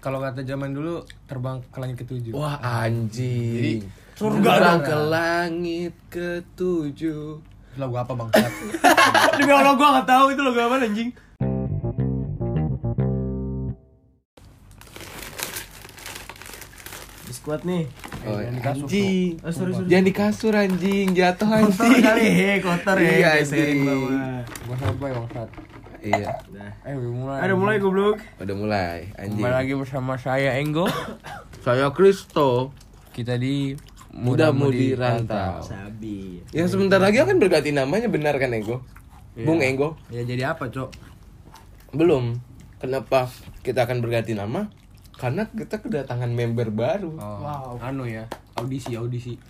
kalau kata zaman dulu terbang ke langit ketujuh. Wah anjing. Surga Terbang ke langit ketujuh. Lagu apa bang? Demi Allah gua nggak tahu itu logo apa anjing. Squad nih. Oh, jangan di kasur, anjing. Oh, sorry, sorry. Jangan di kasur anjing, jatuh Kotor anjing. kali, he, kotor ya. Iya, anjing. Gua sampai bang Sat. Iya, Dah. Eh udah mulai. Ada mulai goblok. udah mulai anjing. Kembali lagi bersama saya Enggo. Saya Kristo, Kita di muda mudi rantau. Sabi. Yang sebentar lagi akan berganti namanya benar kan Ego? Bung Ego? Ya jadi apa cok? Belum. Kenapa kita akan berganti nama? Karena kita kedatangan member baru. Oh, Anu ya, audisi audisi.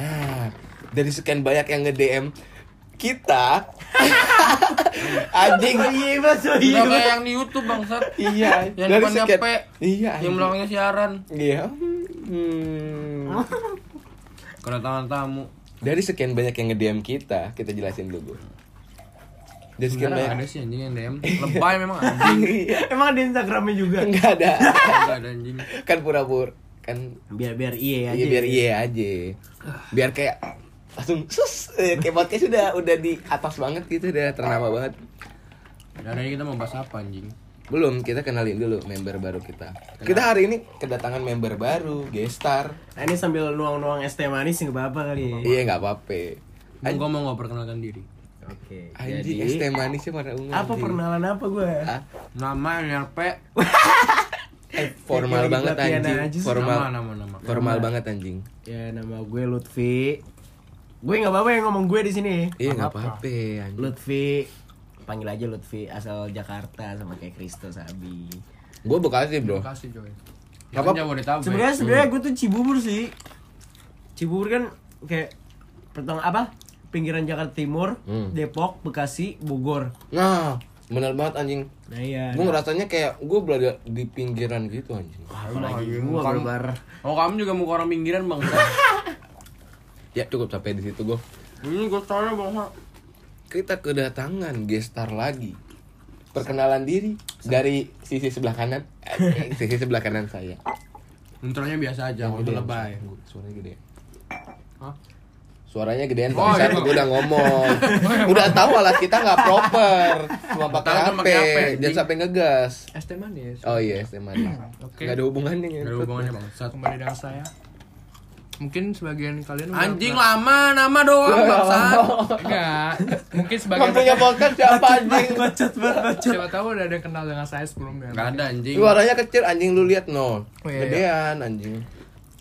Ah, dari sekian banyak yang nge-DM kita anjing Iya, Mas. oh, Iya. kayak yang di YouTube bangsat. iya Yang dari depannya P, iya Yang belakangnya siaran. iya hmm. Kedatangan tamu. dari sekian banyak yang nge-DM kita kita jelasin dulu Bu. dari sekian banyak ada sih anjing yang DM. Lebay memang anjing. Iya. Emang ada Instagramnya juga. enggak ada Enggak ada anjing. kan pura-pura kan Biar biar iya aja. iya biar iya aja biar kayak langsung sus eh, kayak podcast udah udah di atas banget gitu udah ternama banget Dan hari ini kita mau bahas apa anjing? belum kita kenalin dulu member baru kita kita hari ini kedatangan member baru gestar Nah, ini sambil nuang-nuang es teh manis nggak apa-apa kali. ya. iya nggak apa-apa gua mau nggak perkenalkan diri. Oke. anjing es teh manisnya pada ungu Apa anjing. perkenalan apa gue? Ah, Nama NRP. eh, formal banget anjing formal Nama nama nama. formal banget anjing Ya nama gue Lutfi. Gue nggak apa-apa yang ngomong gue di sini. iya nggak apa-apa Lutfi, panggil aja Lutfi asal Jakarta sama kayak Kristo Sabi. gue bekasi bro kasih coy. Apa- Apa? Sebenarnya sebenarnya gue tuh Cibubur sih. Cibubur kan kayak pertama apa? Pinggiran Jakarta Timur, Hmm. Depok, Bekasi, Bogor. nah bener banget anjing Nah iya. gue ngerasanya kayak gue berada di pinggiran gitu anjing Apalagi gue Kamu- barbar. Oh kamu juga muka orang pinggiran bang. ya cukup sampai di situ gue Ini gue tanya bang. kita kedatangan gestar lagi perkenalan diri dari sisi sebelah kanan Eh, sisi sebelah kanan saya Intronya biasa aja, gede, lebay. suara- suaranya gede Hah? suaranya gedean Oh, bangsat iya. gue udah ngomong udah tahu alat kita nggak proper cuma pakai Tahu HP jangan sampai ngegas Es teh manis. oh iya es teh manis Oke. nggak ada hubungannya Gak ada ngentot. hubungannya bang. Satu. kembali dengan saya mungkin sebagian kalian Anjing pernah- lama nama doang bangsat. enggak mungkin sebagian Waktunya podcast siapa anjing Bacot banget siapa tahu udah ada yang kenal dengan saya sebelumnya Gak ada anjing. suaranya kecil anjing lu lihat no Oh, iya, iya. gedean anjing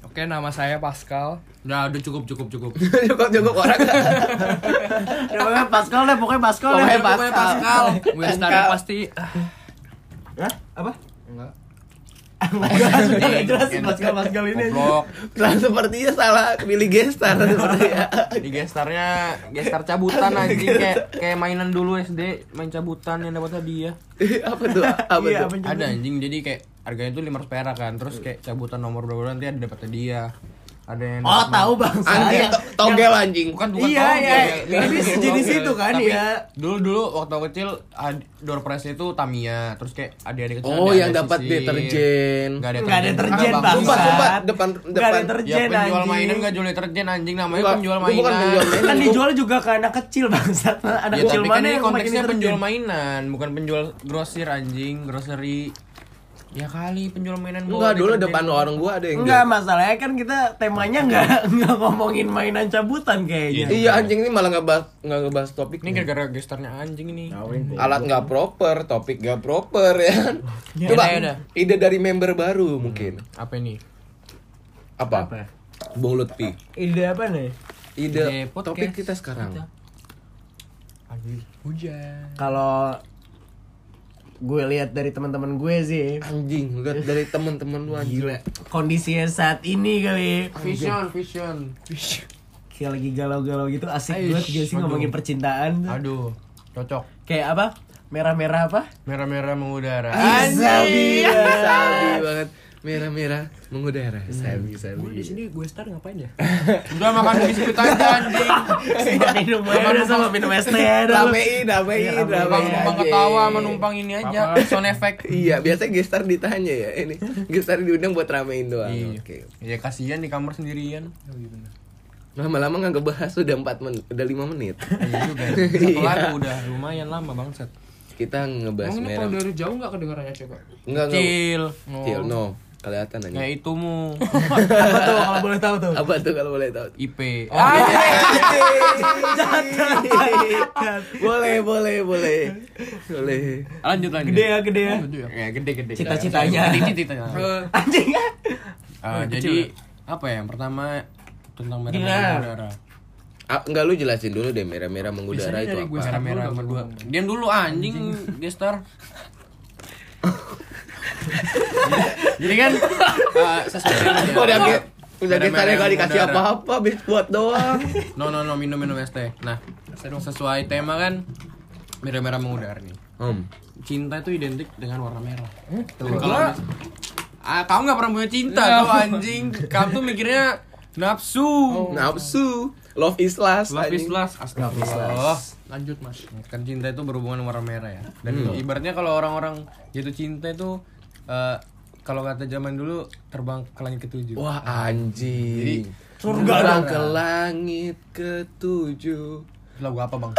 oke nama saya Pascal Udah, udah cukup cukup cukup. cukup cukup orang Ya pokoknya Pascal deh, pokoknya Pascal deh. Pokoknya Pascal. Pascal. pasti ah, Hah? Apa? enggak Enggak jelas sih Pascal Pascal ini. Sepertinya salah pilih gestar sepertinya. Di gestarnya gestar cabutan anjing kayak kayak mainan dulu SD main cabutan yang dapat hadiah. apa tuh? Apa Iya, tuh? apa Ada anjing jadi kayak harganya tuh 500 perak kan. Terus kayak cabutan nomor berapa nanti ada dapat hadiah. Ada yang Oh, tahu Bang. Anjing to- togel anjing. Bukan bukan Iya, togel, iya. ya. Ini sejenis Togel. itu kan, Tapi ya. Dulu dulu waktu kecil door prize itu Tamiya, terus kayak adik-adik kecil Oh, ada- yang dapat deterjen. Nggak ada Enggak ada deterjen, Nggak, Bang. Sumpah, sumpah depan depan. ada Ya penjual anjing. mainan gak jual deterjen anjing namanya Bukan, penjual mainan. bukan penjual mainan. Kan dijual juga ke anak kecil bangsat. Anak Ya, kecil tapi kan mana ini pakai konteksnya penjual mainan, bukan penjual grosir anjing, grocery. Ya kali penjual mainan bawa Enggak, dulu depan orang gua ada yang Enggak, masalahnya kan kita temanya enggak enggak ngomongin mainan cabutan kayaknya. Iya, anjing ini malah ngebahas nggak ngebahas topik. Ini gara-gara gestarnya anjing ini. Alat nggak proper, topik nggak proper ya. kan? Coba Ya, ide dari member baru mungkin. Apa ini? Apa? Apa? Bung Lutfi. Ide apa nih? Ide Ide podcast topik kita sekarang. kita. Hujan Kalau gue lihat dari teman-teman gue sih Anjing, lihat dari teman-teman lu anjing. gila kondisinya saat ini kali Vision, vision. kayak lagi galau-galau gitu asik Aish, banget gak sih aduh. ngomongin percintaan tuh. Aduh, cocok. kayak apa merah-merah apa Merah-merah mengudara. Sabi. Sabi banget. Merah-merah mengudara. Sabi Gue di sini gue star ngapain ya? Udah makan biskuit aja anjing. minum air sama minum es teh Ramein, ramein, ramein. numpang ketawa sama numpang ini aja. Sound effect. Iya, biasanya gestar ditanya ya. Ini gestar diundang buat ramein doang. Iya. Oke. Ya kasihan di kamar sendirian. Lama-lama nggak ngebahas udah 4 menit, udah 5 menit. Iya lagu udah lumayan lama bangsat. Kita ngebahas Emang ini merah. kalau dari jauh nggak kedengarannya coba? Enggak, enggak. Kecil. Kecil, no. Kelihatan aja. Kayak itumu. apa tuh kalau boleh tahu tuh Apa tuh kalau boleh tahu? IP. Ah, boleh, boleh, boleh. Boleh. Lanjut lanjut. gede ya gede ya Gitu ya. Ya gede gede. Cita-citanya. Cita-citanya. anjing Ah, jadi apa ya? Yang pertama tentang merah Gila. udara. Ah, enggak lu jelasin dulu deh merah-merah mengudara itu apa? Merah merah berdua. Diam dulu anjing, gestar. jadi kan ah, sesuai dengan Udah udah gestarnya gak dikasih apa-apa, biskuit doang. No no no minum minum es teh. Nah sesuai tema kan merah-merah mengudara nih. Hmm. Cinta itu identik dengan warna merah. Tuh, kalau ah, kamu nggak pernah punya cinta tuh anjing. Kamu tuh mikirnya nafsu. Nafsu. Love is last. Love is anjing. last. Astagfirullah. Lanjut mas. Kan cinta itu berhubungan warna merah ya. Dan ibaratnya kalau orang-orang jatuh cinta itu eh, kalau kata zaman dulu terbang ke langit ketujuh. Wah anjing. Surga Terbang ke langit ketujuh. Lagu apa bang?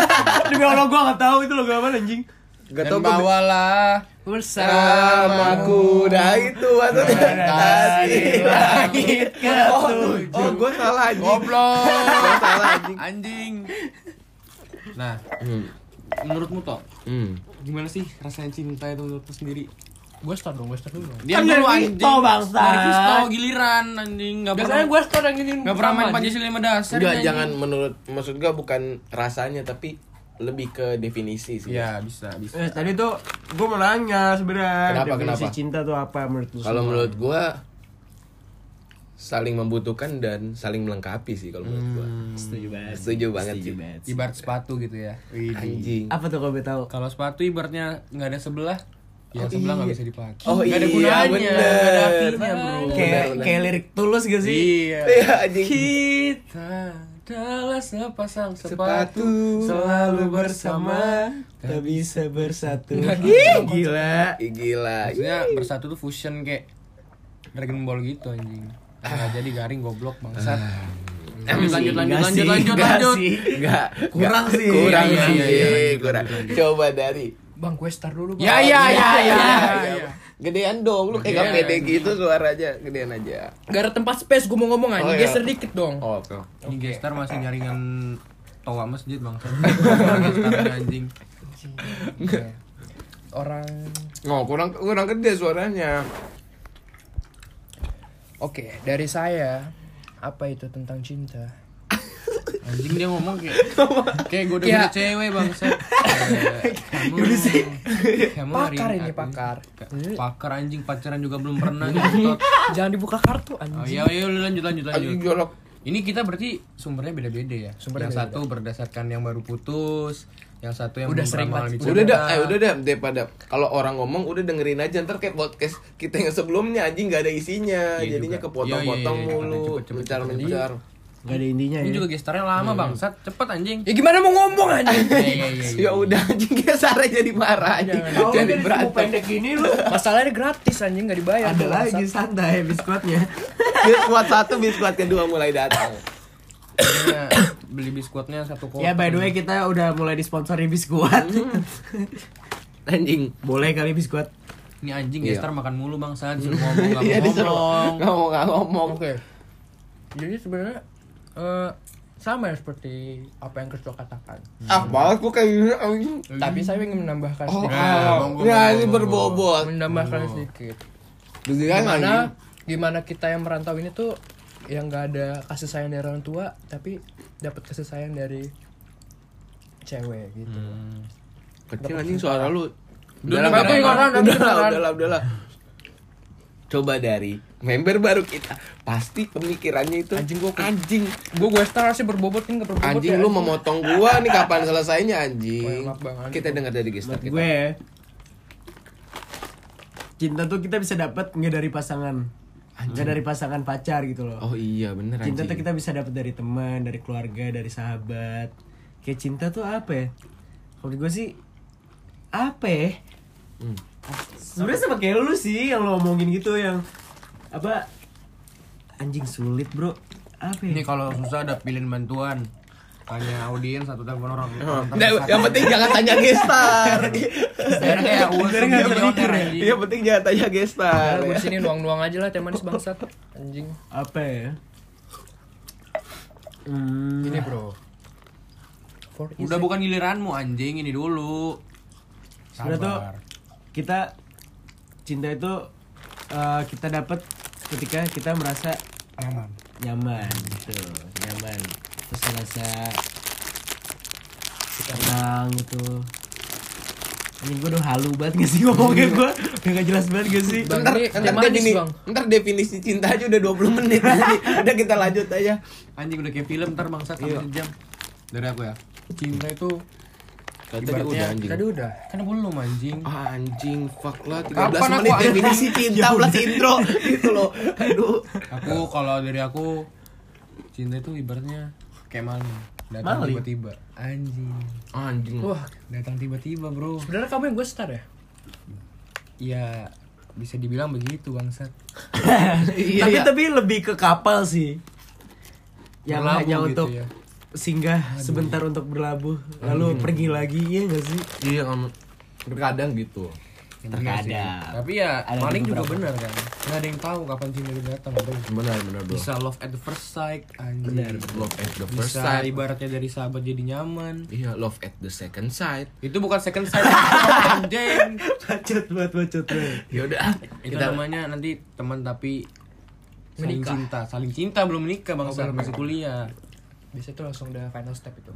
demi allah gua nggak tahu itu logo apa anjing Gak tau gue bawalah sama kuda itu atau dari langit ketujuh. Oh, gue salah anjing. goblok. Gua salah anjing. Anjing. Nah, Hmm. menurutmu toh Hmm. gimana sih rasanya cinta itu menurutmu sendiri? Gue star dong, gue star dulu. dong. Dia Kan dulu anjing. Vito, bangsat. Dari Visto giliran anjing enggak pernah Biasanya gue star yang ini. enggak pernah main Pancasila lima dasar. Enggak, anjing. jangan menurut maksud gue bukan rasanya tapi lebih ke definisi sih. Iya, bisa, bisa. eh, tadi tuh gua mau nanya sebenarnya Kenapa, definisi kenapa? cinta tuh apa menurut lu Kalau menurut gua saling membutuhkan dan saling melengkapi sih kalau menurut gua. setuju banget Setuju banget sih. Ibarat sepatu gitu ya. Anjing. apa tuh kalau tahu Kalau sepatu ibaratnya nggak ada sebelah, yang Oh, sebelah nggak iya. bisa dipakai. Oh, Nggak ada iya, gunanya, bener. nggak ada artinya, bro. kayak kayak lirik tulus gak sih Iya. Iya anjing. Kita adalah sepasang sepatu, Sepatu selalu bersama tak bisa bersatu Ih, gila gila. Maksudnya bersatu tuh fusion kayak Dragon Ball gitu anjing. Nggak jadi garing goblok bangsat. Lanjut lanjut lanjut Enggak lanjut lanjut enggak lanjut. sih. Enggak. Kurang enggak. sih. Kurang Iya, sih. iya, iya, lanjut, kurang. lanjut, Coba dari. Bang, gue star dulu. Bang. Ya ya ya ya. Iya. Gedean dong, lu kayak gak pede gitu suaranya, gedean aja. Gak ada tempat space, gue mau ngomong aja. Oh, iya. Geser dikit dong. Oh, oke. Ini gestar masih nyaringan toa masjid. Gestarnya anjing. Orang Oh, kurang kurang gede suaranya. Oke, dari saya apa itu tentang cinta? Anjing dia ngomong kayak kayak gue udah punya cewek. Kayak, Kamu kamu hari Pakar ini, pakar. Pakar anjing pacaran juga belum pernah gitu. Jangan dibuka kartu Oh anjing. iya iya udah lanjut lanjut lanjut. Anjing jorok. Ini kita berarti sumbernya beda-beda ya. Sumbernya yang satu berdasarkan yang baru putus, yang satu yang Udah sering mengalami Udah dah, eh udah dah daripada kalau orang ngomong udah dengerin aja ntar kayak podcast kita yang sebelumnya anjing gak ada isinya, Iya jadinya kepotong-potong Iya, iya, iya, mulu, mencar-mencar. Gak ada intinya Ini ya juga gestarnya lama bangsat, cepet anjing. Ya gimana mau ngomong anjing? Iya iya iya. iya. Ya udah anjing Gesara jadi marah anjing. Jadi berantem. pendek gini lu Masalahnya gratis anjing nggak dibayar. ada lagi santai biskuitnya Biskuit satu, biskuit kedua mulai datang. Beli biskuitnya satu kotak. ya by the way kita udah mulai disponsori biskuit Anjing. boleh kali biskuit Ini anjing Iya. gestar makan mulu bangsat, disuruh ngomong nggak Iya mau disuruh ngomong. ngomong nggak ngomong. Oke. Jadi sebenarnya eh, sama ya seperti apa yang Kristo katakan. Ah, malas gua kayak gini anjing. Tapi saya ingin menambahkan Oh, sedikit. Ah. ya monggo, ini berbobot. menambahkan sedikit. Demikian Gimana gimana kita yang merantau ini tuh yang nggak ada kasih sayang dari orang tua tapi dapat kasih sayang dari cewek gitu. Kecil anjing suara lu. Udah, Udah lah, udah, udah udah, lah, udah, udah lah, udah. udah lah, udah lah. Coba dari member baru kita. Pasti pemikirannya itu Anjing gua- anjing. Gue gue star sih berbobot nggak berbobot anjing ya, lu memotong gua nih kapan selesainya anjing? Bang. kita dengar dari gestar kita. gue cinta tuh kita bisa dapat nggak dari pasangan. Nggak dari pasangan pacar gitu loh. Oh iya bener cinta tuh anjing. kita bisa dapat dari teman dari keluarga dari sahabat. Kayak cinta tuh apa ya? Kalau gue sih apa ya? Hmm. Sebenarnya sama kayak lu sih yang lo ngomongin gitu yang apa anjing sulit bro apa ya Ini kalau susah ada pilihin bantuan. Tanya audiens atau telepon orang. Nggak, yang penting jangan tanya gestar. Biar kayak uang terpikir ya. Yang penting jangan tanya gestar. Nah, gue di sini nuang-nuang aja lah teh manis bangsat. Anjing. apa ya hmm, Ini bro. For Udah bukan giliranmu anjing ini dulu. Sabar. Kita cinta itu eh, kita dapat ketika kita merasa Aman. nyaman gitu. Nyaman. Terus merasa tenang gitu. Ini gue udah halu banget gak sih ngomongnya gue udah gak jelas banget gak sih? Bang, Ntar, ini ntar, manis, defini- Bang. ntar definisi cinta aja udah 20 menit Udah kita lanjut aja. Anjing udah kayak film ntar bangsa sampai sejam. Dari aku ya. Cinta itu Tadi udah anjing Tadi udah. kan belum anjing. Ah, Anjing, fuck lah 13 Kapan menit definisi cinta plus intro gitu loh Aduh Aku kalau dari aku cinta itu ibaratnya kayak maling. Datang tiba-tiba. Anjing. Anjing Wah, Datang tiba-tiba, Bro. sebenarnya kamu yang gue star ya? Ya bisa dibilang begitu bangsat. Iya, tapi iya. tapi lebih ke kapal sih yang hanya gitu untuk ya. Singgah sebentar untuk berlabuh lalu pergi lagi ya gak sih Iya kan terkadang gitu Terkadang. Iya. Tapi ya Ada maling di juga benar kan. Nggak ada yang tahu kapan cinta itu datang, Bro. Benar benar bro Bisa love at the first sight, anjing. Benar, Love at the first Bisa sight ibaratnya dari sahabat jadi nyaman. Iya love at the second sight Itu bukan second sight, anjing. bacot banget bacot banget Ya udah Itu kita namanya nanti teman tapi saling Menikah. cinta, saling cinta belum menikah bang Oh, masih kuliah. Biasanya tuh langsung udah final step itu.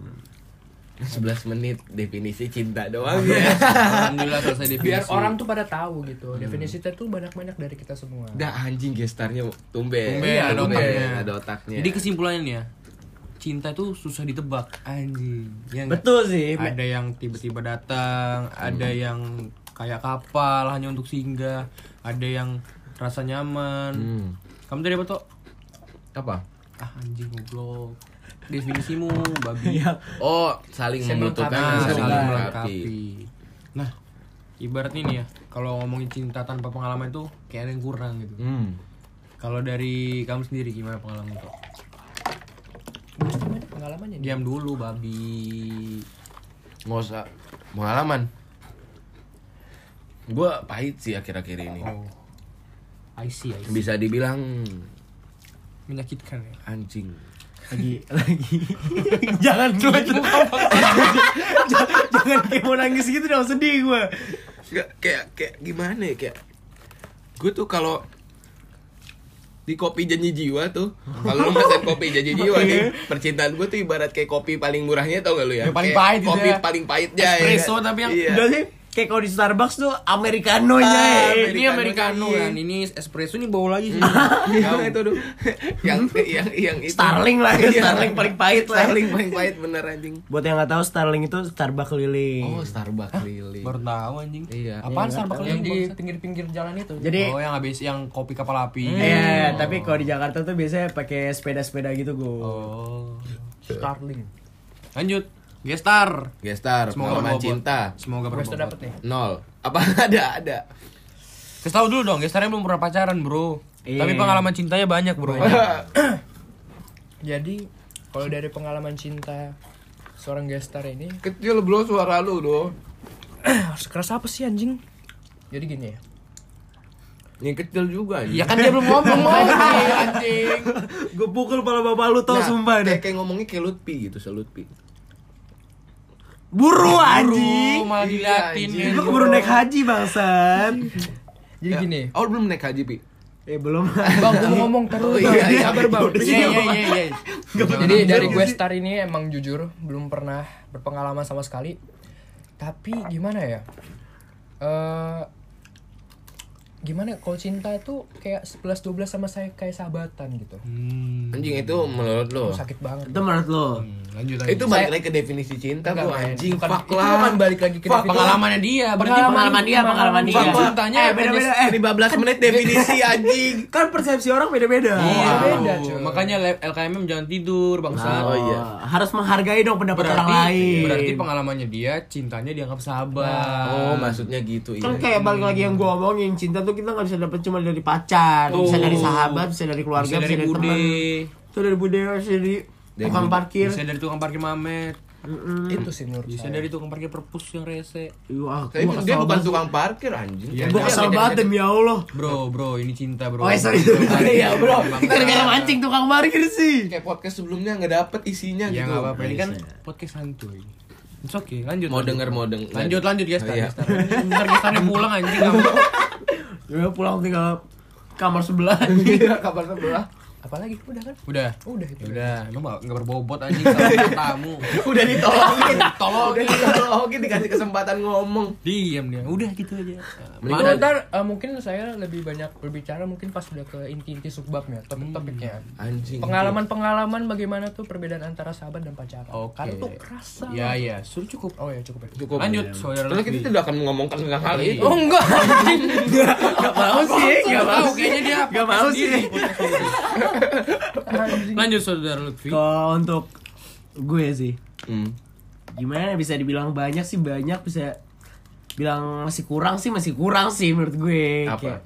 11 menit definisi cinta doang ya Alhamdulillah selesai definisi. Biar orang tuh pada tahu gitu. Definisi itu tuh banyak-banyak dari kita semua. Udah anjing gestarnya tumben Tumben, ada Tumben, otaknya. ada otaknya Jadi kesimpulannya nih ya, cinta itu susah ditebak, anjing. Ya betul sih Ada yang tiba-tiba datang, ada yang kayak kapal hanya untuk singgah, ada yang rasa nyaman. Hmm. Kamu tadi apa tuh? apa Ah anjing goblok. Definisimu babi. Iya. oh saling Saling membutuhkan melengkapi. saling melengkapi. Nah, ibaratnya nih ya, kalau ngomongin cinta tanpa pengalaman itu kayak ada yang kurang gitu. hmm. Kalau dari kamu sendiri gimana pengalaman mana pengalamannya dia. Diam dulu, babi. nggak usah pengalaman gue pahit sih akhir-akhir ini Oh. I see, I see. bisa dibilang Menyakitkan ya. anjing lagi lagi. Jangan gitu jangan kayak mau nangis gitu dong sedih gue Nggak, kayak kayak gimana ya kayak gue tuh kalau di kopi janji jiwa tuh kalau lu pesen kopi janji jiwa nih percintaan gue tuh ibarat kayak kopi paling murahnya tau gak lu ya? Yang paling pahit itu kopi ya. paling pahitnya Espresso ya. tapi yang- iya. udah sih kayak kalau di Starbucks tuh americanonya Ah, ya. Ini americano iya. kan, ini espresso ini bau lagi sih. yang itu tuh yang yang yang itu Starling lah ya, Iya. Starling paling pahit lah. Starling paling pahit bener anjing buat yang nggak tahu Starling itu Starbucks keliling oh Starbucks lili Baru tahu anjing. Iya. Apaan Iya, Starbucks Yang lagi? di pinggir-pinggir jalan itu. jadi Oh, yang habis yang kopi kapal api. Iya, tapi kalau di Jakarta tuh biasanya pakai sepeda-sepeda gitu gue. Oh. Starling. Lanjut. Gestar. Gestar Semoga pengalaman cinta Semoga berbobot. dapet nih. nol apa ada ada Kasih tahu dulu dong, Gestarnya belum pernah pacaran, Bro. Iya. Tapi pengalaman cintanya banyak, Bro. Jadi kalau dari pengalaman cinta seorang gestar ini kecil bro suara lu dong sekeras apa sih anjing? Jadi gini ya. yang kecil juga Ya kan dia belum ngomong anjing, anjing. Gue pukul kepala bapak lu tau Nah, sumpah deh. kayak, ngomongnya kayak Lutfi gitu selutfi Buru anjing. malah Iya, diliatin. Lu keburu naik haji bangsat. Jadi gini. oh belum naik haji pi Eh belum. Bang, gue ngomong terus. Oh, iya, iya. Sabar, Bang. Iya, iya, iya, iya. Jadi dari gue star ini emang jujur belum pernah berpengalaman sama sekali. Tapi gimana ya? Eh gimana ya, kalau cinta tuh kayak 11 12 sama saya kayak sahabatan gitu. Hmm. Anjing itu menurut lo. Sakit banget. Itu menurut lo. Hmm, Lanjut lagi. Itu balik lagi ke definisi cinta men. anjing Bukan- fuck itu lah. bukan balik lagi ke Fuck, definisi. pengalamannya dia, berarti Pengalaman dia, pengalaman dia. Fuck lah. Ceritanya Eh, beda-beda. Eh, 15 menit definisi anjing. kan persepsi orang beda-beda. Iya, Wow. beda cuy. Makanya LKMM jangan tidur, bangsa. Oh, iya. Harus menghargai dong pendapat orang berarti lain. berarti pengalamannya dia cintanya dianggap sahabat. Oh, maksudnya gitu kan iya. kayak balik lagi yang gua omongin cinta tuh kita nggak bisa dapet cuma dari pacar bisa dari sahabat bisa dari keluarga bisa dari bude, teman bisa dari bude bisa dari tukang parkir bisa dari tukang parkir Mamet, Itu sih menurut bisa saya. dari tukang parkir perpus yang rese. Wah, Tapi gua dia bukan banget. tukang parkir anjing. Iya, Gua dia kesel banget demi Allah. Bro, bro, ini cinta bro. Oh, sorry. Iya, bro. Kita gara mancing tukang parkir sih. Kayak podcast sebelumnya nggak dapet isinya Ya gitu. nggak apa-apa, ini kan podcast santuy. It's okay, lanjut. Mau lanjut. denger mau denger. Lanjut, lanjut guys, Oh, iya. guys. Ntar gestarnya pulang anjing. Ya pulang tinggal kamar sebelah. Kabar sebelah. Apalagi udah kan? Udah. Udah itu. Udah, emang nggak- nggak berbobot anjing sama tamu. Udah ditolongin. Tolong. Udah ditolongin dikasih kesempatan ngomong. Diam dia. Udah gitu aja. Mending Ntar, ntar, eh, mungkin saya lebih banyak berbicara mungkin pas udah ke inti-inti subbabnya, topik-topiknya. Anjing. Pengalaman-pengalaman bagaimana tuh perbedaan antara sahabat dan pacaran. Oke. Karena tuh kerasa. Ya ya, suruh cukup. Oh ya cukup ya. Cukup. Lanjut, saudara Karena kita tidak akan mengomongkan tentang hal itu. Oh enggak. Gak mau sih, gak mau Tahu kayaknya dia Gak mau sih. Lanjut saudara Lutfi. Kalau untuk gue sih, Hmm. gimana ya, bisa dibilang banyak sih banyak bisa bilang masih kurang sih masih kurang sih menurut gue. Apa? Kayak,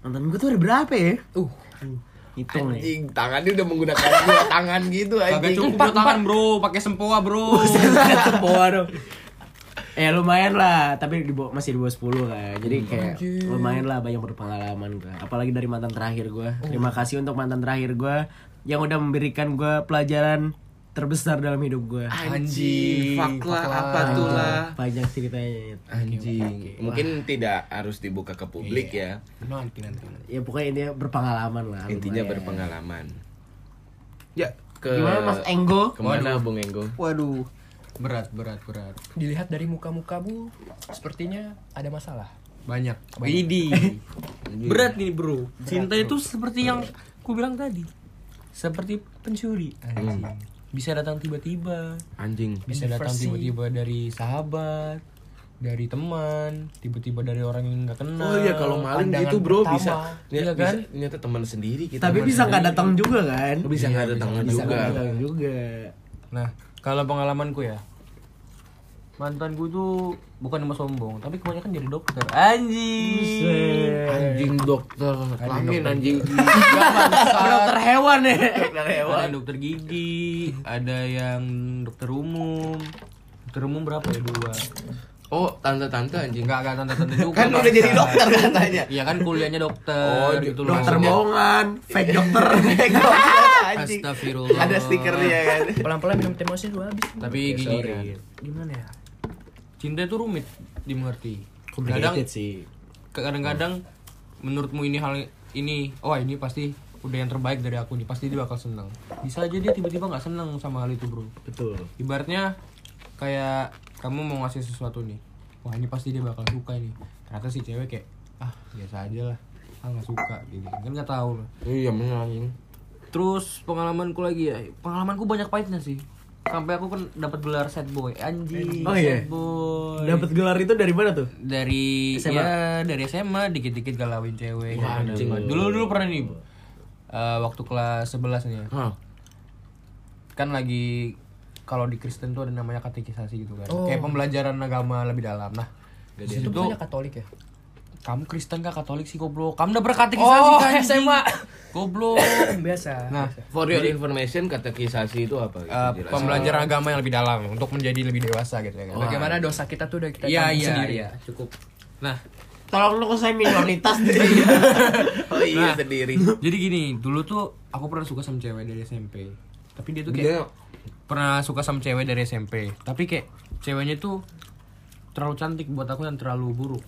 Mantan gue tuh ada berapa ya? Uh, Hitung nih. Anjing, tangannya udah menggunakan dua tangan gitu Kagak anjing. cukup dua tangan bro, pakai sempoa bro. Sempoa dong. Eh lumayan lah, tapi di bawah- masih di bawah 10 kan. Jadi kayak lumayan lah banyak berpengalaman gue. Apalagi dari mantan terakhir gue. Terima kasih untuk mantan terakhir gue yang udah memberikan gue pelajaran terbesar dalam hidup gue. Anjing, fuck lah, fuck lah. apa tuh lah. Banyak ceritanya. Anjing. Mungkin tidak harus dibuka ke publik ya. Nanti nanti. Ya pokoknya intinya berpengalaman lah. Intinya lumayan. berpengalaman. Ya, ke Gimana Mas Enggo? Ke mana Bung Enggo? Waduh. Berat berat berat. dilihat dari muka-mukamu sepertinya ada masalah. Banyak. Widi. Berat nih bro. Cinta itu seperti yang ku bilang tadi. Seperti pencuri. Anjing. Bisa datang tiba-tiba. Anjing. Bisa datang tiba-tiba dari sahabat, dari teman, tiba-tiba dari orang yang nggak kenal. Oh iya kalau maling gitu bro pertama. bisa Iya iya kan? kan? Ternyata teman sendiri kita. Tapi bisa nggak datang juga kan? Bisa nggak datang Bisa juga. datang juga. Nah, kalau pengalamanku ya, mantanku tuh bukan cuma sombong, tapi kebanyakan jadi dokter. Anjing. Anjing dokter. Amin anjing. Dokter hewan ya. Dokter Ada yang dokter gigi, ada yang dokter umum. Dokter umum berapa ya dua? Oh, tante-tante anjing. Enggak, enggak tante-tante juga. Kan udah jadi dokter katanya. Iya kan kuliahnya dokter Oh, gitu loh. Dokter bohongan, fake dokter. anjing. Astagfirullah. Ada stikernya kan. Pelan-pelan minum temosin dulu habis. Tapi gini kan. Gimana ya? Cinta itu rumit dimengerti. Kadang sih. kadang-kadang menurutmu ini hal ini oh ini pasti udah yang terbaik dari aku nih pasti dia bakal seneng bisa aja dia tiba-tiba nggak seneng sama hal itu bro Betul. ibaratnya kayak kamu mau ngasih sesuatu nih wah ini pasti dia bakal suka ini ternyata si cewek kayak ah biasa aja lah ah nggak suka gitu kan nggak tahu lah Iya anjing. terus pengalamanku lagi ya pengalamanku banyak pahitnya sih sampai aku kan dapat gelar sad boy anjing Oh, iya? sad boy Dapat gelar itu dari mana tuh? dari SMA? ya dari SMA dikit-dikit galauin cewek Wah, anjing. dulu dulu pernah nih eh, waktu kelas 11 nih ya. Hah. kan lagi kalau di Kristen tuh ada namanya katekisasi gitu kan Oh. kayak pembelajaran agama lebih dalam nah di Itu situ banyak Katolik ya? kamu Kristen gak Katolik sih goblok kamu udah berkatekisasi Oh, kan? SMA. goblok Biasa. nah For your information katekisasi itu apa? Gitu, eh, jelas. pembelajaran agama yang lebih dalam untuk menjadi lebih dewasa gitu ya kan Bagaimana dosa kita tuh udah kita tanggung iya sendiri. iya cukup nah Tolong lu saya minoritas deh. Oh iya sendiri. jadi gini dulu tuh aku pernah suka sama cewek dari SMP tapi dia tuh kayak Dia pernah suka sama cewek dari SMP tapi kayak ceweknya tuh terlalu cantik buat aku dan terlalu buruk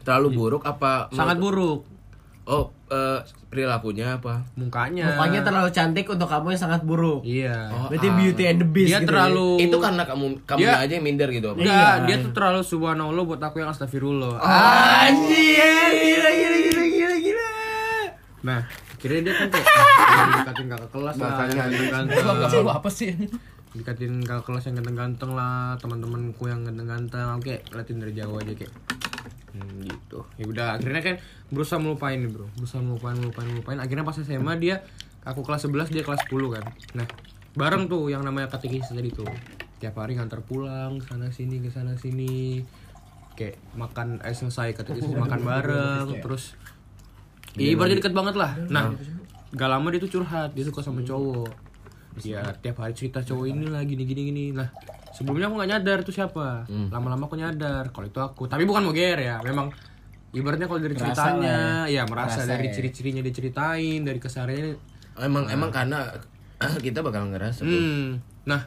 terlalu buruk apa sangat buruk Oh, eh, perilakunya apa? mukanya Mukanya terlalu cantik untuk kamu yang sangat buruk. iya Oh, Berarti ah. beauty and the beast dia gitu terlalu Itu karena kamu kamu Dia- aja yang minder gitu apa? Enggak, Iya. dia tuh terlalu subhanallah buat aku yang astagfirullah. ya. Anjir, gila gila gila gila gila. Nah, akhirnya dia kan kayak ah, dikatin kakak kelas lah, Gak ganteng-ganteng. perlu apa sih? Dikatin kakak kelas yang ganteng-ganteng lah, teman-temanku yang ganteng-ganteng. Kayak ngeliatin dari jauh aja kayak hmm, gitu. Ya udah, akhirnya kan berusaha melupain nih, Bro. Berusaha melupain, melupain, melupain. Akhirnya pas SMA dia aku kelas 11, dia kelas 10 kan. Nah, bareng tuh yang namanya katekis tadi tuh. Tiap hari ngantar pulang sana sini ke sana sini. Kayak makan eh selesai katekis makan bareng terus Iya, ibaratnya deket banget lah. Nah, gak lama dia tuh curhat, dia suka sama cowok. Ya, tiap hari cerita cowok ini lah, gini gini gini. Nah, sebelumnya aku nggak nyadar itu siapa. Lama-lama aku nyadar kalau itu aku. Tapi bukan mau ger ya, memang ibaratnya kalau dari Merasa ceritanya, lah ya merasa Merasa dari ya. ciri-cirinya diceritain, dari kesehariannya. Emang emang karena kita bakal ngerasa. tuh. Hmm. Nah,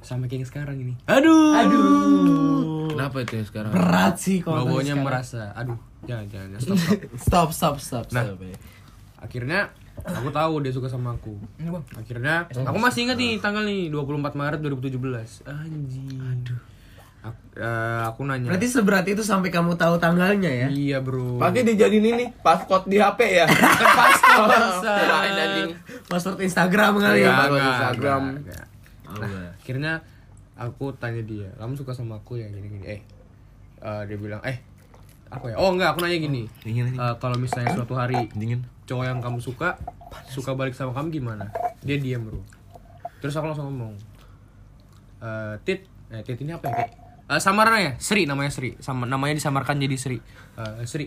sama kayak yang sekarang ini. Aduh. Aduh. Kenapa itu ya sekarang? Berat sih kalau Bawanya sekarang. merasa, aduh, jangan jangan, jangan, stop stop. Stop stop stop. Nah. stop, ya. Akhirnya aku tahu dia suka sama aku. Ini bang. Akhirnya aku masih ingat nih tanggal nih 24 Maret 2017. Anjing. Aduh. Aku, eh, aku nanya. Berarti seberat itu sampai kamu tahu tanggalnya ya? Iya, Bro. Pasti dijadiin ini passcode di HP ya. Passcode, anjing. Password Instagram kali ya? Enggak, Instagram. enggak, enggak. Nah, akhirnya aku tanya dia, "Kamu suka sama aku ya?" gini-gini. Eh. eh, dia bilang, "Eh, apa ya? Oh, enggak, aku nanya gini. Eh, kalau misalnya suatu hari Dingin. cowok yang kamu suka suka balik sama kamu gimana dia diam bro terus aku langsung ngomong eh tit eh tit ini apa ya kayak eh, samaran ya Sri namanya Sri sama namanya disamarkan jadi Sri Eh, Sri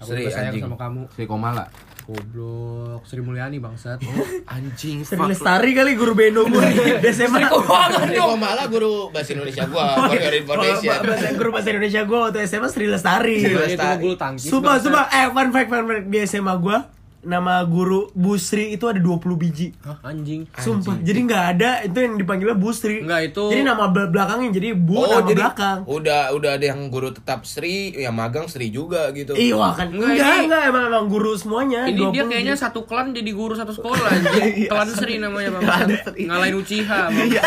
aku Sri sayang anjing. sama kamu Sri Komala. Goblok Sri Mulyani bangsat Anjing. Sri Lestari kali guru bendo gue di SMA. Sri Komala guru bahasa Indonesia gua your information. Kalau bahasa guru bahasa Indonesia gue waktu SMA Sri Lestari. Sri itu Lestari. Sumpah, sumpah. Eh, fun fact, fun fact. Di SMA gue, nama guru Bu Sri itu ada 20 biji. Hah, anjing Sumpah. Jadi nggak ada itu yang dipanggilnya Bu Sri. Enggak, itu- Jadi nama bel- belakangnya jadi Bu nama belakang. udah udah ada yang guru tetap Sri, yang magang Sri juga gitu. Iya kan Enggak, enggak ini- enggak emang emang guru semuanya. ini dia 20 kayaknya biji. satu klan jadi guru satu sekolah anjing. klan Sri namanya bangsat ngalahin Uchiha Iya.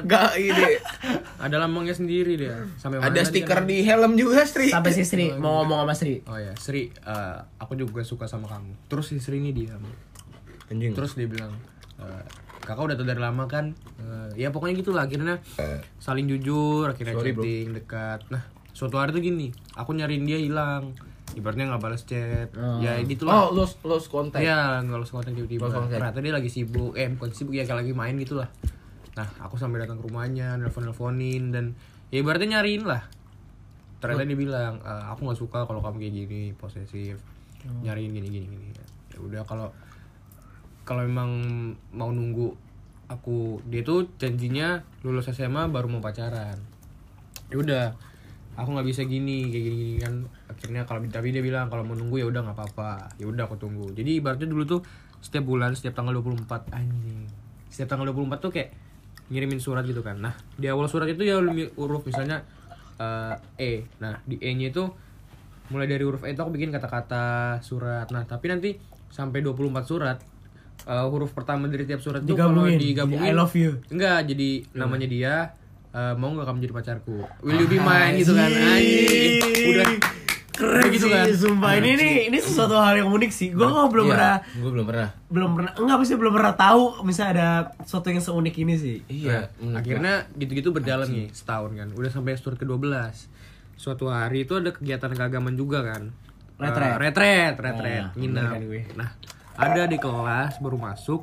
Enggak ini. ada lambangnya sendiri dia sampai mana Ada stiker di helm juga Sri. sampai si Sri mau ngomong sama Sri. Oh ya, Sri, eh, aku juga suka sama kamu. Terus si Sri ini diam. Anjing. Terus dia bilang, eh, kakak udah tahu dari lama kan? Eh, ya pokoknya gitulah. Akhirnya saling jujur, akhirnya Sorry, bro. chatting dekat. Nah, suatu hari tuh gini, aku nyariin dia hilang. Ibaratnya nggak balas chat. Ya gitulah. Oh, lost lost contact. Iya, nggak lost kontak tiba-tiba. Ternyata dia lagi sibuk. Eh, bukan sibuk ya, kayak lagi main gitu lah. Nah, aku sampai datang ke rumahnya, nelfon-nelfonin dan ya ibaratnya nyariin lah. Ternyata dia bilang, "Eh, aku nggak suka kalau kamu kayak gini, posesif. Nyariin gini gini gini. Ya udah kalau kalau memang mau nunggu aku dia tuh janjinya lulus SMA baru mau pacaran. Ya udah, aku nggak bisa gini kayak gini, gini kan. Akhirnya kalau tapi dia bilang kalau mau nunggu ya udah nggak apa-apa. Ya udah aku tunggu. Jadi ibaratnya dulu tuh setiap bulan setiap tanggal 24 anjing. Setiap tanggal 24 tuh kayak ngirimin surat gitu kan. Nah di awal surat itu ya huruf misalnya eh, E. Nah di E nya itu mulai dari huruf E itu aku bikin kata-kata surat. Nah tapi nanti sampai 24 surat eh, huruf pertama dari tiap surat itu kalau Digabungin. Jadi I love you. Enggak, jadi namanya dia eh, mau nggak kamu jadi pacarku? Will you be mine gitu kan? Anjing. Udah Keren gitu sih, kan? sumpah ini nih ini sesuatu hal yang unik sih. Gue kok belum Iya, pernah Gue belum pernah. belum pernah enggak pasti belum pernah tahu misalnya ada sesuatu yang seunik ini sih. Iya. Nah, akhirnya gitu-gitu berjalan nih setahun kan. Udah sampai surat ke-12. Suatu hari itu ada kegiatan keagamaan juga kan. Retret. Eh, retret, retret, Nah, nginep. kan gue. Nah, ada di kelas baru masuk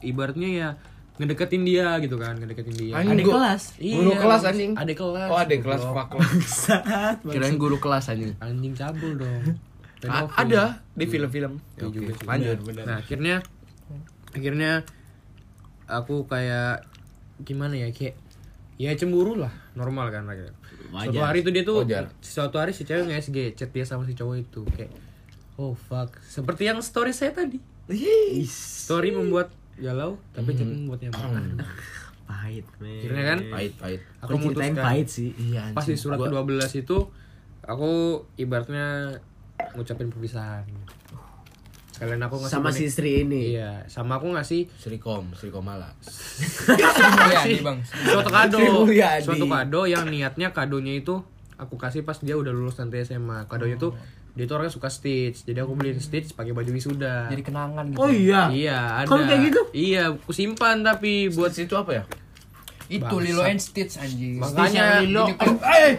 ibaratnya ya ngedeketin dia gitu kan, ngedeketin dia. Anjing, Adik gua- kelas. Guru kelas, anjing. Adik kelas. Oh, ada kelas. Saat Kirain guru kelas anjing. Anjing cabul dong. A- ada di film-film. Iya Oke, juga. Lanjut. Nah akhirnya akhirnya aku kayak gimana ya kayak ya cemburu lah normal kan akhirnya. Suatu Wajar. hari itu dia tuh Wajar. suatu hari si cewek nge-SG chat dia sama si cowok itu kayak oh fuck seperti yang story saya tadi. Story membuat galau tapi chat membuat nyaman. pahit, men. Akhirnya kan Pahit, pahit. aku ceritain memutuskan pahit sih. Iya, pas di surat ke-12 itu aku ibaratnya ngucapin perpisahan. Sekalian aku ngasih Sama si istri ini. iya sama aku ngasih Srikom, Srikomala. Mulyadi, Bang. suatu kado Sri suatu kado yang niatnya kadonya itu aku kasih pas dia udah lulus nanti SMA kadonya tuh dia tuh orangnya suka stitch jadi aku beliin stitch pakai baju wisuda Jadi kenangan gitu. Oh iya. iya ada Kalau kayak gitu? iya aku simpan tapi buat situ apa ya? Itu Bangsat. Lilo and Stitch anjing. Makanya Lilo- jadi klip. Eh,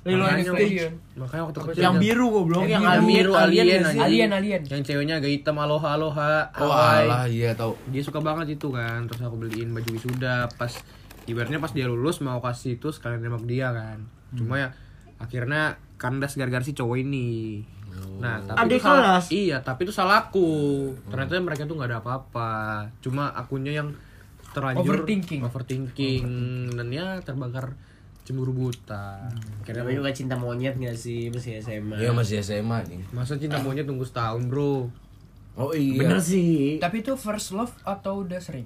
Lilo and Stitch. makanya waktu kecil Yang biru goblok, yang, Yang biru, alien, anjing. Alien, alien. yang ceweknya agak hitam aloha aloha Oh alah, iya tau. dia suka banget itu kan. Terus aku beliin baju wisuda. Pas ibaratnya pas dia lulus mau kasih itu sekalian nembak dia kan. Cuma ya akhirnya kandas gara-gara si cowok ini. Nah tapi Adik itu salah iya tapi itu salahku ternyata mereka tuh nggak ada apa-apa. Cuma akunya yang terlanjur Overthinking. overthinking. Dan ya terbakar cemburu buta akhirnya Namanya juga cinta monyet gak sih masih SMA? Iya masih SMA nih. masa cinta monyet tunggu setahun bro Oh iya. Bener sih. Tapi itu first love atau udah sering?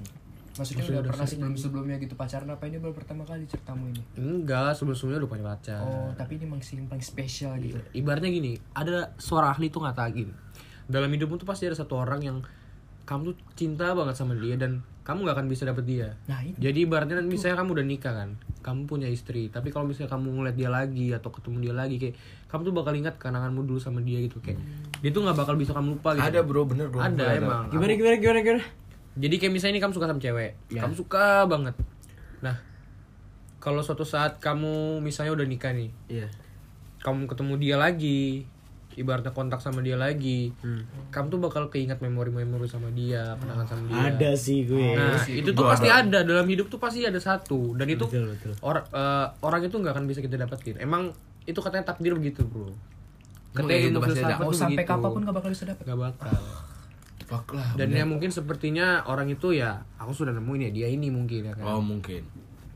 Maksudnya udah, pernah sebelum-sebelumnya gitu pacaran apa ini baru pertama kali ceritamu ini? enggak sebelum-sebelumnya udah punya pacar Oh, tapi ini masih yang paling spesial gitu. ibaratnya gini ada suara ahli tuh ngatakin dalam hidupmu tuh pasti ada satu orang yang kamu tuh cinta banget sama dia dan kamu nggak akan bisa dapet dia Nah, itu. jadi ibaratnya kan misalnya kamu udah nikah kan kamu punya istri tapi kalau misalnya kamu ngeliat dia lagi atau ketemu dia lagi kayak kamu tuh bakal ingat kenanganmu dulu sama dia gitu kayak dia tuh nggak bakal bisa kamu lupa gitu Ada bro, bener bro. ada emang Gimana gimana gimana gimana? jadi kayak misalnya ini kamu suka sama cewek, Ya. kamu suka banget. Nah, kalau suatu saat kamu misalnya udah nikah nih, Iya. kamu ketemu dia lagi, ibaratnya kontak sama dia lagi, Hmm. kamu tuh bakal keingat memori-memori sama dia, kenangan sama dia. Ada sih gue. Nah, itu tuh pasti ada dalam hidup tuh pasti ada satu dan itu Betul, betul. orang eh, orang itu nggak akan bisa kita dapetin. Emang itu katanya takdir begitu, bro. Katanya ada. filsafat Mau tuh sampai begitu. kapan pun gak bakal bisa dapat. Nggak bakal. Fuck lah. Dan bener. ya mungkin sepertinya orang itu ya aku sudah nemuin ya dia ini mungkin ya kan. Oh mungkin.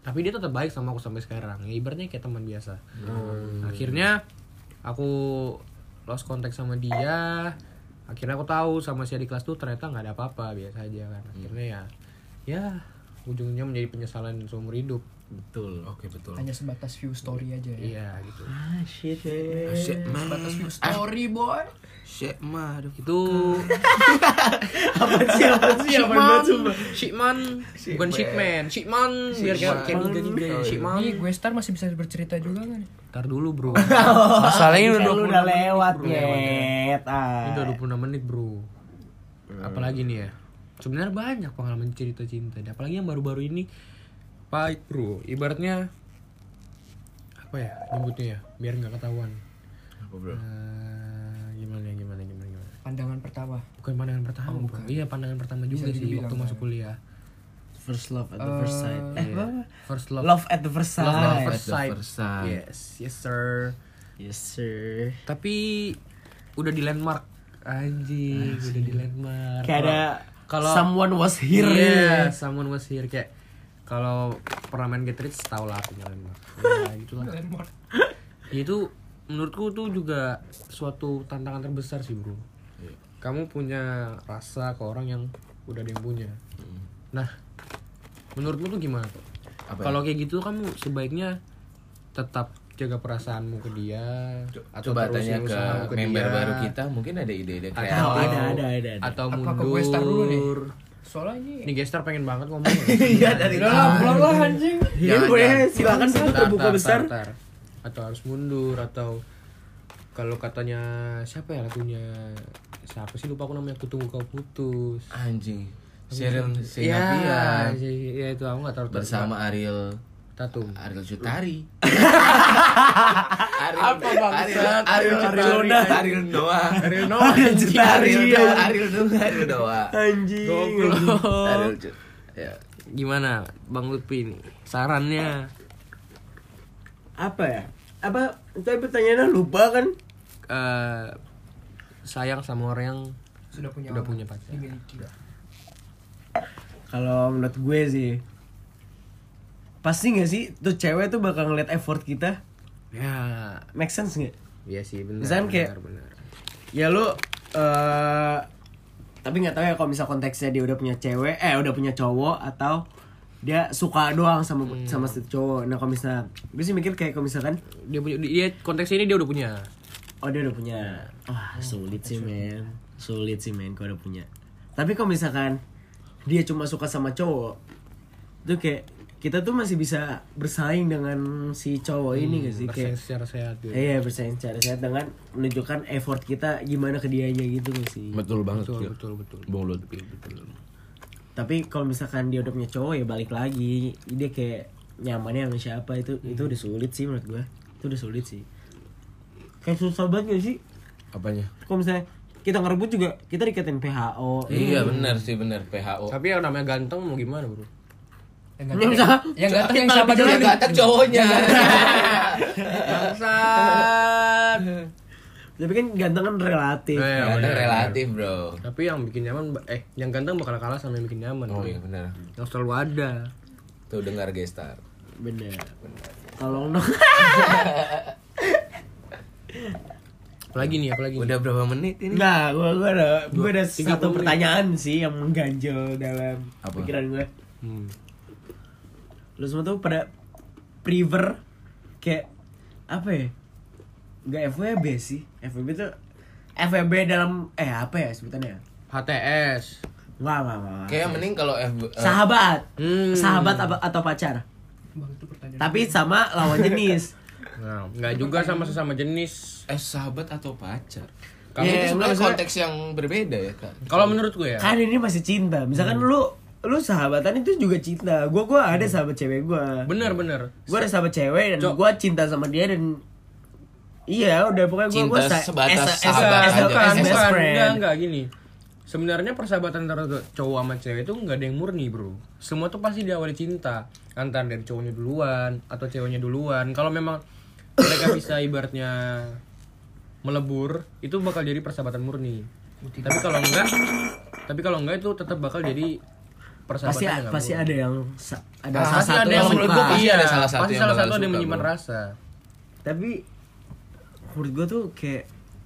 Tapi dia tetap baik sama aku sampai sekarang. Ya ibaratnya kayak teman biasa. Hmm. Akhirnya aku lost contact sama dia. Akhirnya aku tahu sama si adik kelas tuh ternyata nggak ada apa-apa biasa aja kan. Akhirnya ya ya ujungnya menjadi penyesalan seumur hidup. Betul. Oke betul. Hanya sebatas view story aja ya. Iya gitu. Ah shit. eh. Shit man. Sebatas view story, boy. Shit man. Itu Apa sih apa sih apa banget sumpah. Shipman, bukan Shipman, Shipman biar kayak kayak niga ya. Shipman. Ini gue star masih bisa bercerita juga kan? Ntar dulu bro. Masalahnya Kan lu udah lewat nyet. Ah. Ini udah 26 menit bro Apalagi nih ya Sebenarnya banyak pengalaman cerita cinta Apalagi yang baru-baru ini Pahit bro Ibaratnya Apa ya nyebutnya ya Biar nggak ketahuan Apa bro? Eh, Gimana ya gimana gimana gimana Pandangan pertama. Bukan pandangan pertama bro Iya pandangan pertama juga sih dibilang, Waktu kan. masuk kuliah First love at the first sight. Eh, Iya. apa? First love Love at the first sight. Love at first the sight first sight. Yes Yes sir Yes sir. Tapi Udah di landmark Anjing Udah di landmark Kayak ada Kalau- someone was here. Iya, ya. someone was here kayak kalau pernah main Get Rich tau lah aku jalan ya gitu lah Ya, itu menurutku tuh juga suatu tantangan terbesar sih bro Iya. kamu punya rasa ke orang yang udah ada yang punya nah menurutmu tuh gimana tuh Apa ya? kalau kayak gitu kamu sebaiknya tetap jaga perasaanmu ke dia atau Coba tanya ke ke member dia, baru kita, mungkin ada ide-ide atau kreatif. Oh, ada, ada, ada, ada. atau Apa ke mundur dulu nih? Soalnya ini Ini gestar pengen banget ngomong. Iya dari lah, pulang lah anjing. Iya, Jangan, boleh. jangan. Silakan Tar, terbuka besar. tar, tar. Atau harus mundur atau kalau katanya siapa ya lagunya siapa sih lupa aku namanya aku tunggu kau putus. Anjing. Sheryl Ya, Sinapian ya itu aku nggak tahu bersama Ariel tatum. Ariel Cutari. Ariel, Apa bangsat? Ariel, Ariel, Ariel Ariel, Noah. Ariel Noah. Ariel Noah. Ariel Noah, Ariel Noah. Anjing. Ariel. Ya. Gimana Bang Lutfi ini? Sarannya Apa ya? Apa? Tapi pertanyaannya lupa kan? eh sayang sama orang yang Sudah punya udah punya pacar. Kalau menurut gue sih Pasti gak sih? Tuh cewek tuh bakal ngeliat effort kita. Ya, Make sense gak? iya sih benar. Misalkan kayak- benar, benar. Ya lu eh Tapi gak tahu ya kalau misal konteksnya dia udah punya cewek Eh udah punya cowok Atau dia suka doang sama sama si cowok. Nah kalau misalnya Gue sih mikir kayak kalau misalkan Dia punya dia konteksnya ini dia udah punya. Oh dia udah punya. Wah sulit sih men. Sulit sih main kalau udah punya. Tapi kalau misalkan dia cuma suka sama cowok itu kayak kita tuh masih bisa bersaing dengan si cowok ini gak sih? Bersaing kayak secara sehat gitu. iya bersaing secara sehat dengan menunjukkan effort kita gimana ke dianya gitu gak sih? Betul banget betul Gil. betul betul. Bung Lutfi betul. Tapi kalau misalkan dia udah punya cowok ya balik lagi. Dia kayak nyamannya sama siapa itu itu udah sulit sih menurut gua. Itu udah sulit sih. Kayak susah banget gak sih? Apanya? Kalau misalnya kita ngerebut juga kita dikatain PHO iya benar sih benar. PHO tapi yang namanya ganteng mau gimana bro Yang Yang ganteng, yang ganteng yang siapa dulu? ya ganteng cowoknya bangsat tapi kan ganteng kan relatif Eh, Ganteng bener. relatif bro tapi yang bikin nyaman eh yang ganteng bakal kalah sama yang bikin nyaman oh iya benar yang selalu ada tuh dengar gestar bener tolong dong apalagi nih apalagi nih? udah berapa menit ini Enggak, gua gua ada gua ada satu menit. pertanyaan sih yang mengganjal dalam Apa? pikiran gua. Hmm. Lu semua tuh pada prefer kayak apa ya? Enggak FWB sih. FWB tuh FWB dalam eh apa ya sebutannya? HTS enggak, enggak. enggak. kayak mending kalau F eh, Sahabat. Hmm. Sahabat atau pacar. Bang, itu pertanyaan. Tapi sama lawan jenis. nah nggak juga sama sesama jenis eh sahabat atau pacar Kamu itu sebenarnya konteks yang berbeda ya kak kalau menurut gue ya kan ini masih cinta. Misalkan lu lu sahabatan itu juga cinta. Gua gua ada sahabat cewek gua. bener bener gue ada sahabat cewek dan Cok. gue cinta sama dia dan iya udah pokoknya gue gue sebatas sahabat bukan, bukan. friend Enggak, enggak gini. Sebenarnya persahabatan antara cowok sama cewek itu nggak ada yang murni, Bro. Semua tuh pasti diawali cinta. Antara dari cowoknya duluan atau ceweknya duluan. Kalau memang mereka bisa ibaratnya melebur, itu bakal jadi persahabatan murni. Tapi kalau enggak, tapi kalau enggak itu tetap bakal jadi pasti pasti ada yang sa- ada Ah, salah pasti satu ada yang menurut gua pasti Iya, ada salah satu pasti yang salah satu ada yang suka, menyimpan rasa. tapi menurut gue tuh kayak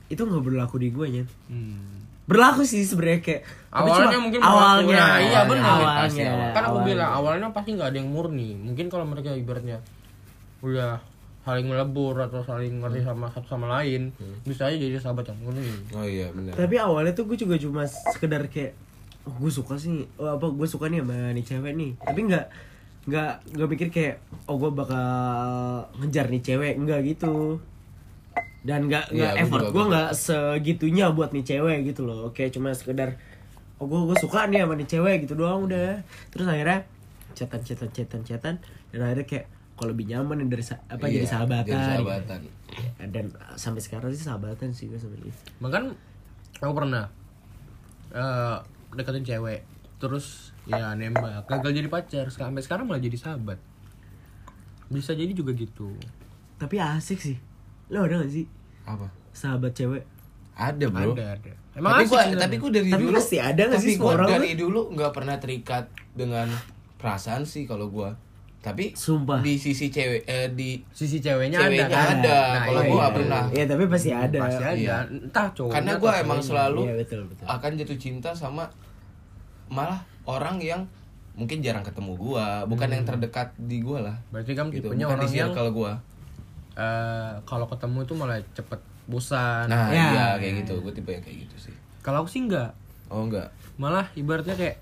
itu nggak berlaku di gue nya Hmm. berlaku sih sebenarnya kayak awalnya cuma mungkin berlaku. awalnya. Nah, iya awalnya, benar. awalnya, pasti awal. kan aku awalnya. bilang awalnya pasti nggak ada yang murni. Mungkin kalau mereka ibaratnya udah saling melebur atau saling ngerti sama satu sama lain bisa aja jadi sahabat yang murni. Oh iya benar. Tapi awalnya tuh gue juga cuma sekedar kayak oh gue suka sih oh apa gue suka nih sama nih cewek nih. Tapi nggak nggak nggak mikir kayak oh gue bakal ngejar nih cewek. Nggak gitu. Dan nggak Iya, nggak gua effort. gue gua nggak segitunya buat nih cewek gitu loh. Kayak cuma sekedar oh gue gue suka nih sama nih cewek gitu doang udah. Terus akhirnya chatan chatan chatan chatan dan akhirnya kayak kalau lebih nyaman dari apa jadi Iya, sahabatan jadi sahabatan. Ya, dan uh, sampai sekarang sih sahabatan sih gue sama dia. Bahkan aku pernah eh deketin cewek. Terus ya nembak gagal jadi pacar. Sampai sekarang malah jadi sahabat. Bisa jadi juga gitu. Tapi asik sih. Lo ada gak sih? Apa? Sahabat cewek. Ada bro. Ada ada. Emang tapi sebenarnya. tapi gua dari Tapi dulu pasti ada nggak tapi sih gua orang dari dulu nggak pernah terikat dengan perasaan sih kalau gua tapi Sumpah. di sisi cewek eh di sisi ceweknya, Ceweknya ada kan? ada. Nah, Kalau iya, gua iya. nggak pernah. Iya tapi pasti ada pasti ada Iya. entah cowok karena gua emang selalu Iya betul betul akan jatuh cinta sama malah orang yang mungkin jarang ketemu gua bukan yang terdekat di gua lah berarti kamu gitu tipenya bukan di orang yang circle gua eh, kalau ketemu itu malah cepet bosan nah Ya. iya kayak gitu gua tipe yang kayak gitu sih kalau aku sih enggak oh enggak malah ibaratnya kayak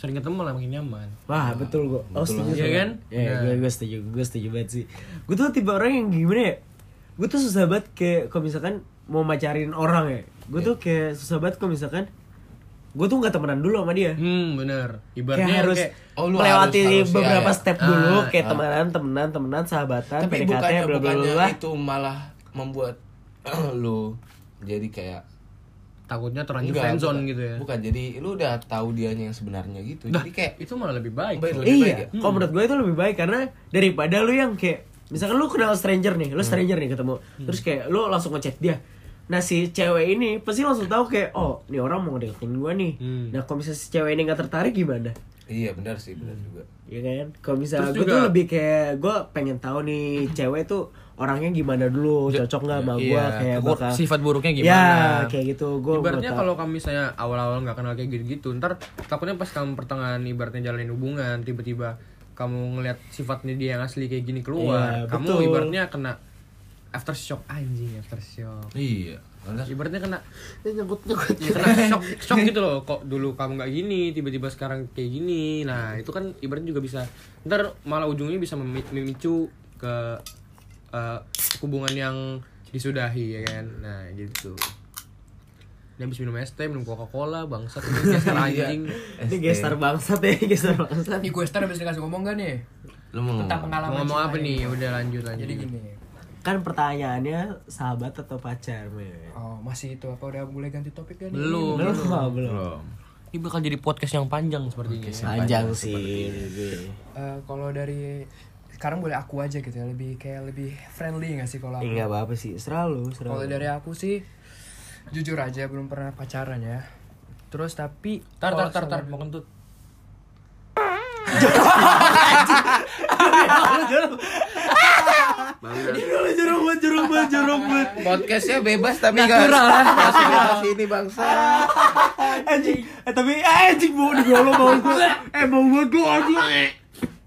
sering ketemu malah makin nyaman. Wah betul gua. Oh setuju Iya sama- kan? Iya Nah. gue, gue setuju Gue setuju banget sih. Gue tuh tipe orang yang gimana ya? Gue tuh susah banget kayak Kalau misalkan mau macarin orang ya. Gue tuh kayak susah banget kalau misalkan Gue tuh gak temenan dulu sama dia. Hmm bener. Kayak ibaratnya harus kayak Oh, lu melewati harus- harus, beberapa ya, ya. step dulu Ah, Kayak ah. temenan, temenan, temenan, sahabatan tapi PDKT, bukannya bla bla bukannya bla. itu malah membuat lu jadi kayak takutnya terlanjur enggak, friendzone bukan. gitu ya bukan jadi lu udah tahu dianya yang sebenarnya gitu Nah, jadi kayak itu malah lebih baik Baik, lebih baik Iya, ya? kalau menurut gue itu lebih baik karena daripada lu yang kayak misalkan lu kenal stranger nih, lu stranger nih ketemu, terus kayak lu langsung ngechat dia. Nah si cewek ini pasti langsung tahu kayak oh, nih orang mau ngedeketin gue nih. Hmm. Nah kalau misalnya si cewek ini nggak tertarik gimana? iya benar sih benar juga Iya kan? Kalau misalnya gue tuh lebih kayak gue pengen tahu nih cewek tuh orangnya gimana dulu, cocok nggak sama gue Iya, kayak bakal sifat buruknya Ya gimana kayak gitu. Gue ibaratnya kalau kamu misalnya awal-awal nggak kenal kayak gitu-gitu ntar takutnya pas kamu pertengahan ibaratnya jalanin hubungan tiba-tiba kamu ngelihat sifatnya dia yang asli kayak gini keluar Iya, kamu betul. ibaratnya kena aftershock anjing aftershock iya ibaratnya kena nyangkut nyangkut ya kena shock shock gitu loh kok dulu kamu nggak gini tiba-tiba sekarang kayak gini nah itu kan ibaratnya juga bisa ntar malah ujungnya bisa memi- memicu ke eh, hubungan yang disudahi ya kan? Nah gitu. Dia habis minum es teh minum coca cola bangsat ini gestar anjing. Ini gestar bangsat ya gestar bangsat. Nih gue Star habis dikasih ngomong gak nih? Lu mau Tentang ngomong? pengalaman mau ngomong apa nih? udah lanjut lanjut. Jadi gini. kan pertanyaannya sahabat atau pacar men Oh, masih itu apa? Udah mulai ganti topik kan? belum belum belum. Belum. ini bakal jadi podcast yang panjang sepertinya. Panjang sih. Eh, kalau dari sekarang boleh aku aja gitu ya, lebih kayak lebih friendly gak sih kalau aku? Enggak apa-apa sih, selalu, Kalau selalu. dari aku sih jujur aja belum pernah pacaran ya. Terus tapi tar tar kalau tar tar mau kentut jorok banget. Podcastnya bebas tapi nggak nggak sebebas ini bangsa. Anjing, eh tapi eh, anjing mau digolong mau gue. Eh mau gue gue anjing.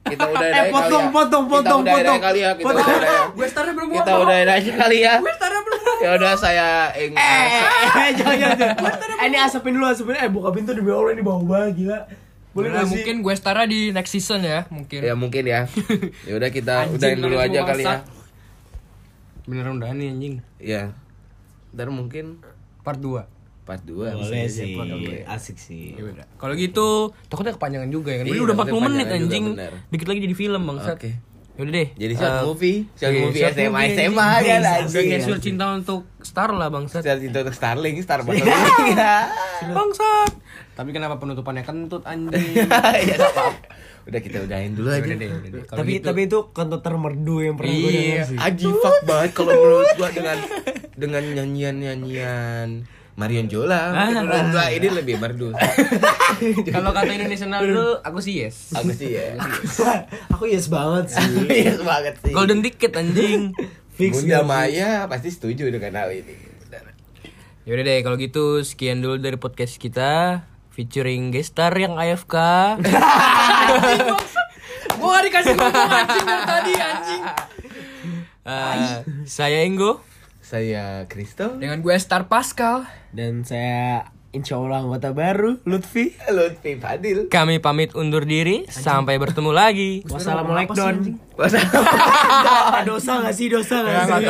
Kita udah Eh, potong, potong, potong, kita udah potong. kali ya, kita Potong. udah ya. Gue startnya belum Kita udah aja kali ya. Gue startnya belum Ya udah saya ing Eh, eh, jangan, jangan. Eh, ini asapin dulu, asapin. Eh, buka pintu demi Allah ini bau banget gila. Boleh Nah, mungkin gue Stara di next season ya, mungkin. Ya mungkin ya. Ya udah kita Anjing, udahin dulu aja kali ya. beneran udah nih anjing Ya. Ntar mungkin part 2 part 2 Boleh sih, asik sih. Ya. Kalau gitu, takutnya kepanjangan juga ya kan. Ini Iya, udah 40 takutnya menit kepanjangan juga, anjing. Dikit lagi jadi film, Bangsat. Oke. Yaudah deh. Jadi short Eh, movie, short iya, movie short SMA movie. SMA kan anjing. kayak surat cinta untuk Star lah, Bangsat. Secara cinta untuk Starling, Star banget. Bangsat. Tapi kenapa penutupannya kentut anjing? Ya apa-apa. Udah kita udahin dulu aja. Udah deh, udah deh. Tapi gitu- tapi itu kentut termerdu yang pernah gue Iya. dengar sih. Aji fuck banget kalau menurut gua dengan dengan nyanyian-nyanyian Marion Jola. Menurut gua ini lebih merdu. kalau kata Indonesia dulu, aku sih yes. Aku sih ya. Aku yes banget sih. Iya banget sih. Golden ticket anjing. Fix Bunda? Maya pasti setuju dengan hal ini. Yaudah deh, kalau gitu sekian dulu dari podcast kita featuring gestar yang AFK. Gue gak dikasih ngomong anjing dari tadi anjing. Eh, saya Enggo. Saya Kristo. Dengan gue Star Pascal. Dan saya insya Allah anggota baru, Lutfi. Lutfi Fadil. Kami pamit undur diri. Sampai bertemu lagi. Wassalamualaikum. Wassalamualaikum. Dosa gak sih? Dosa gak sih?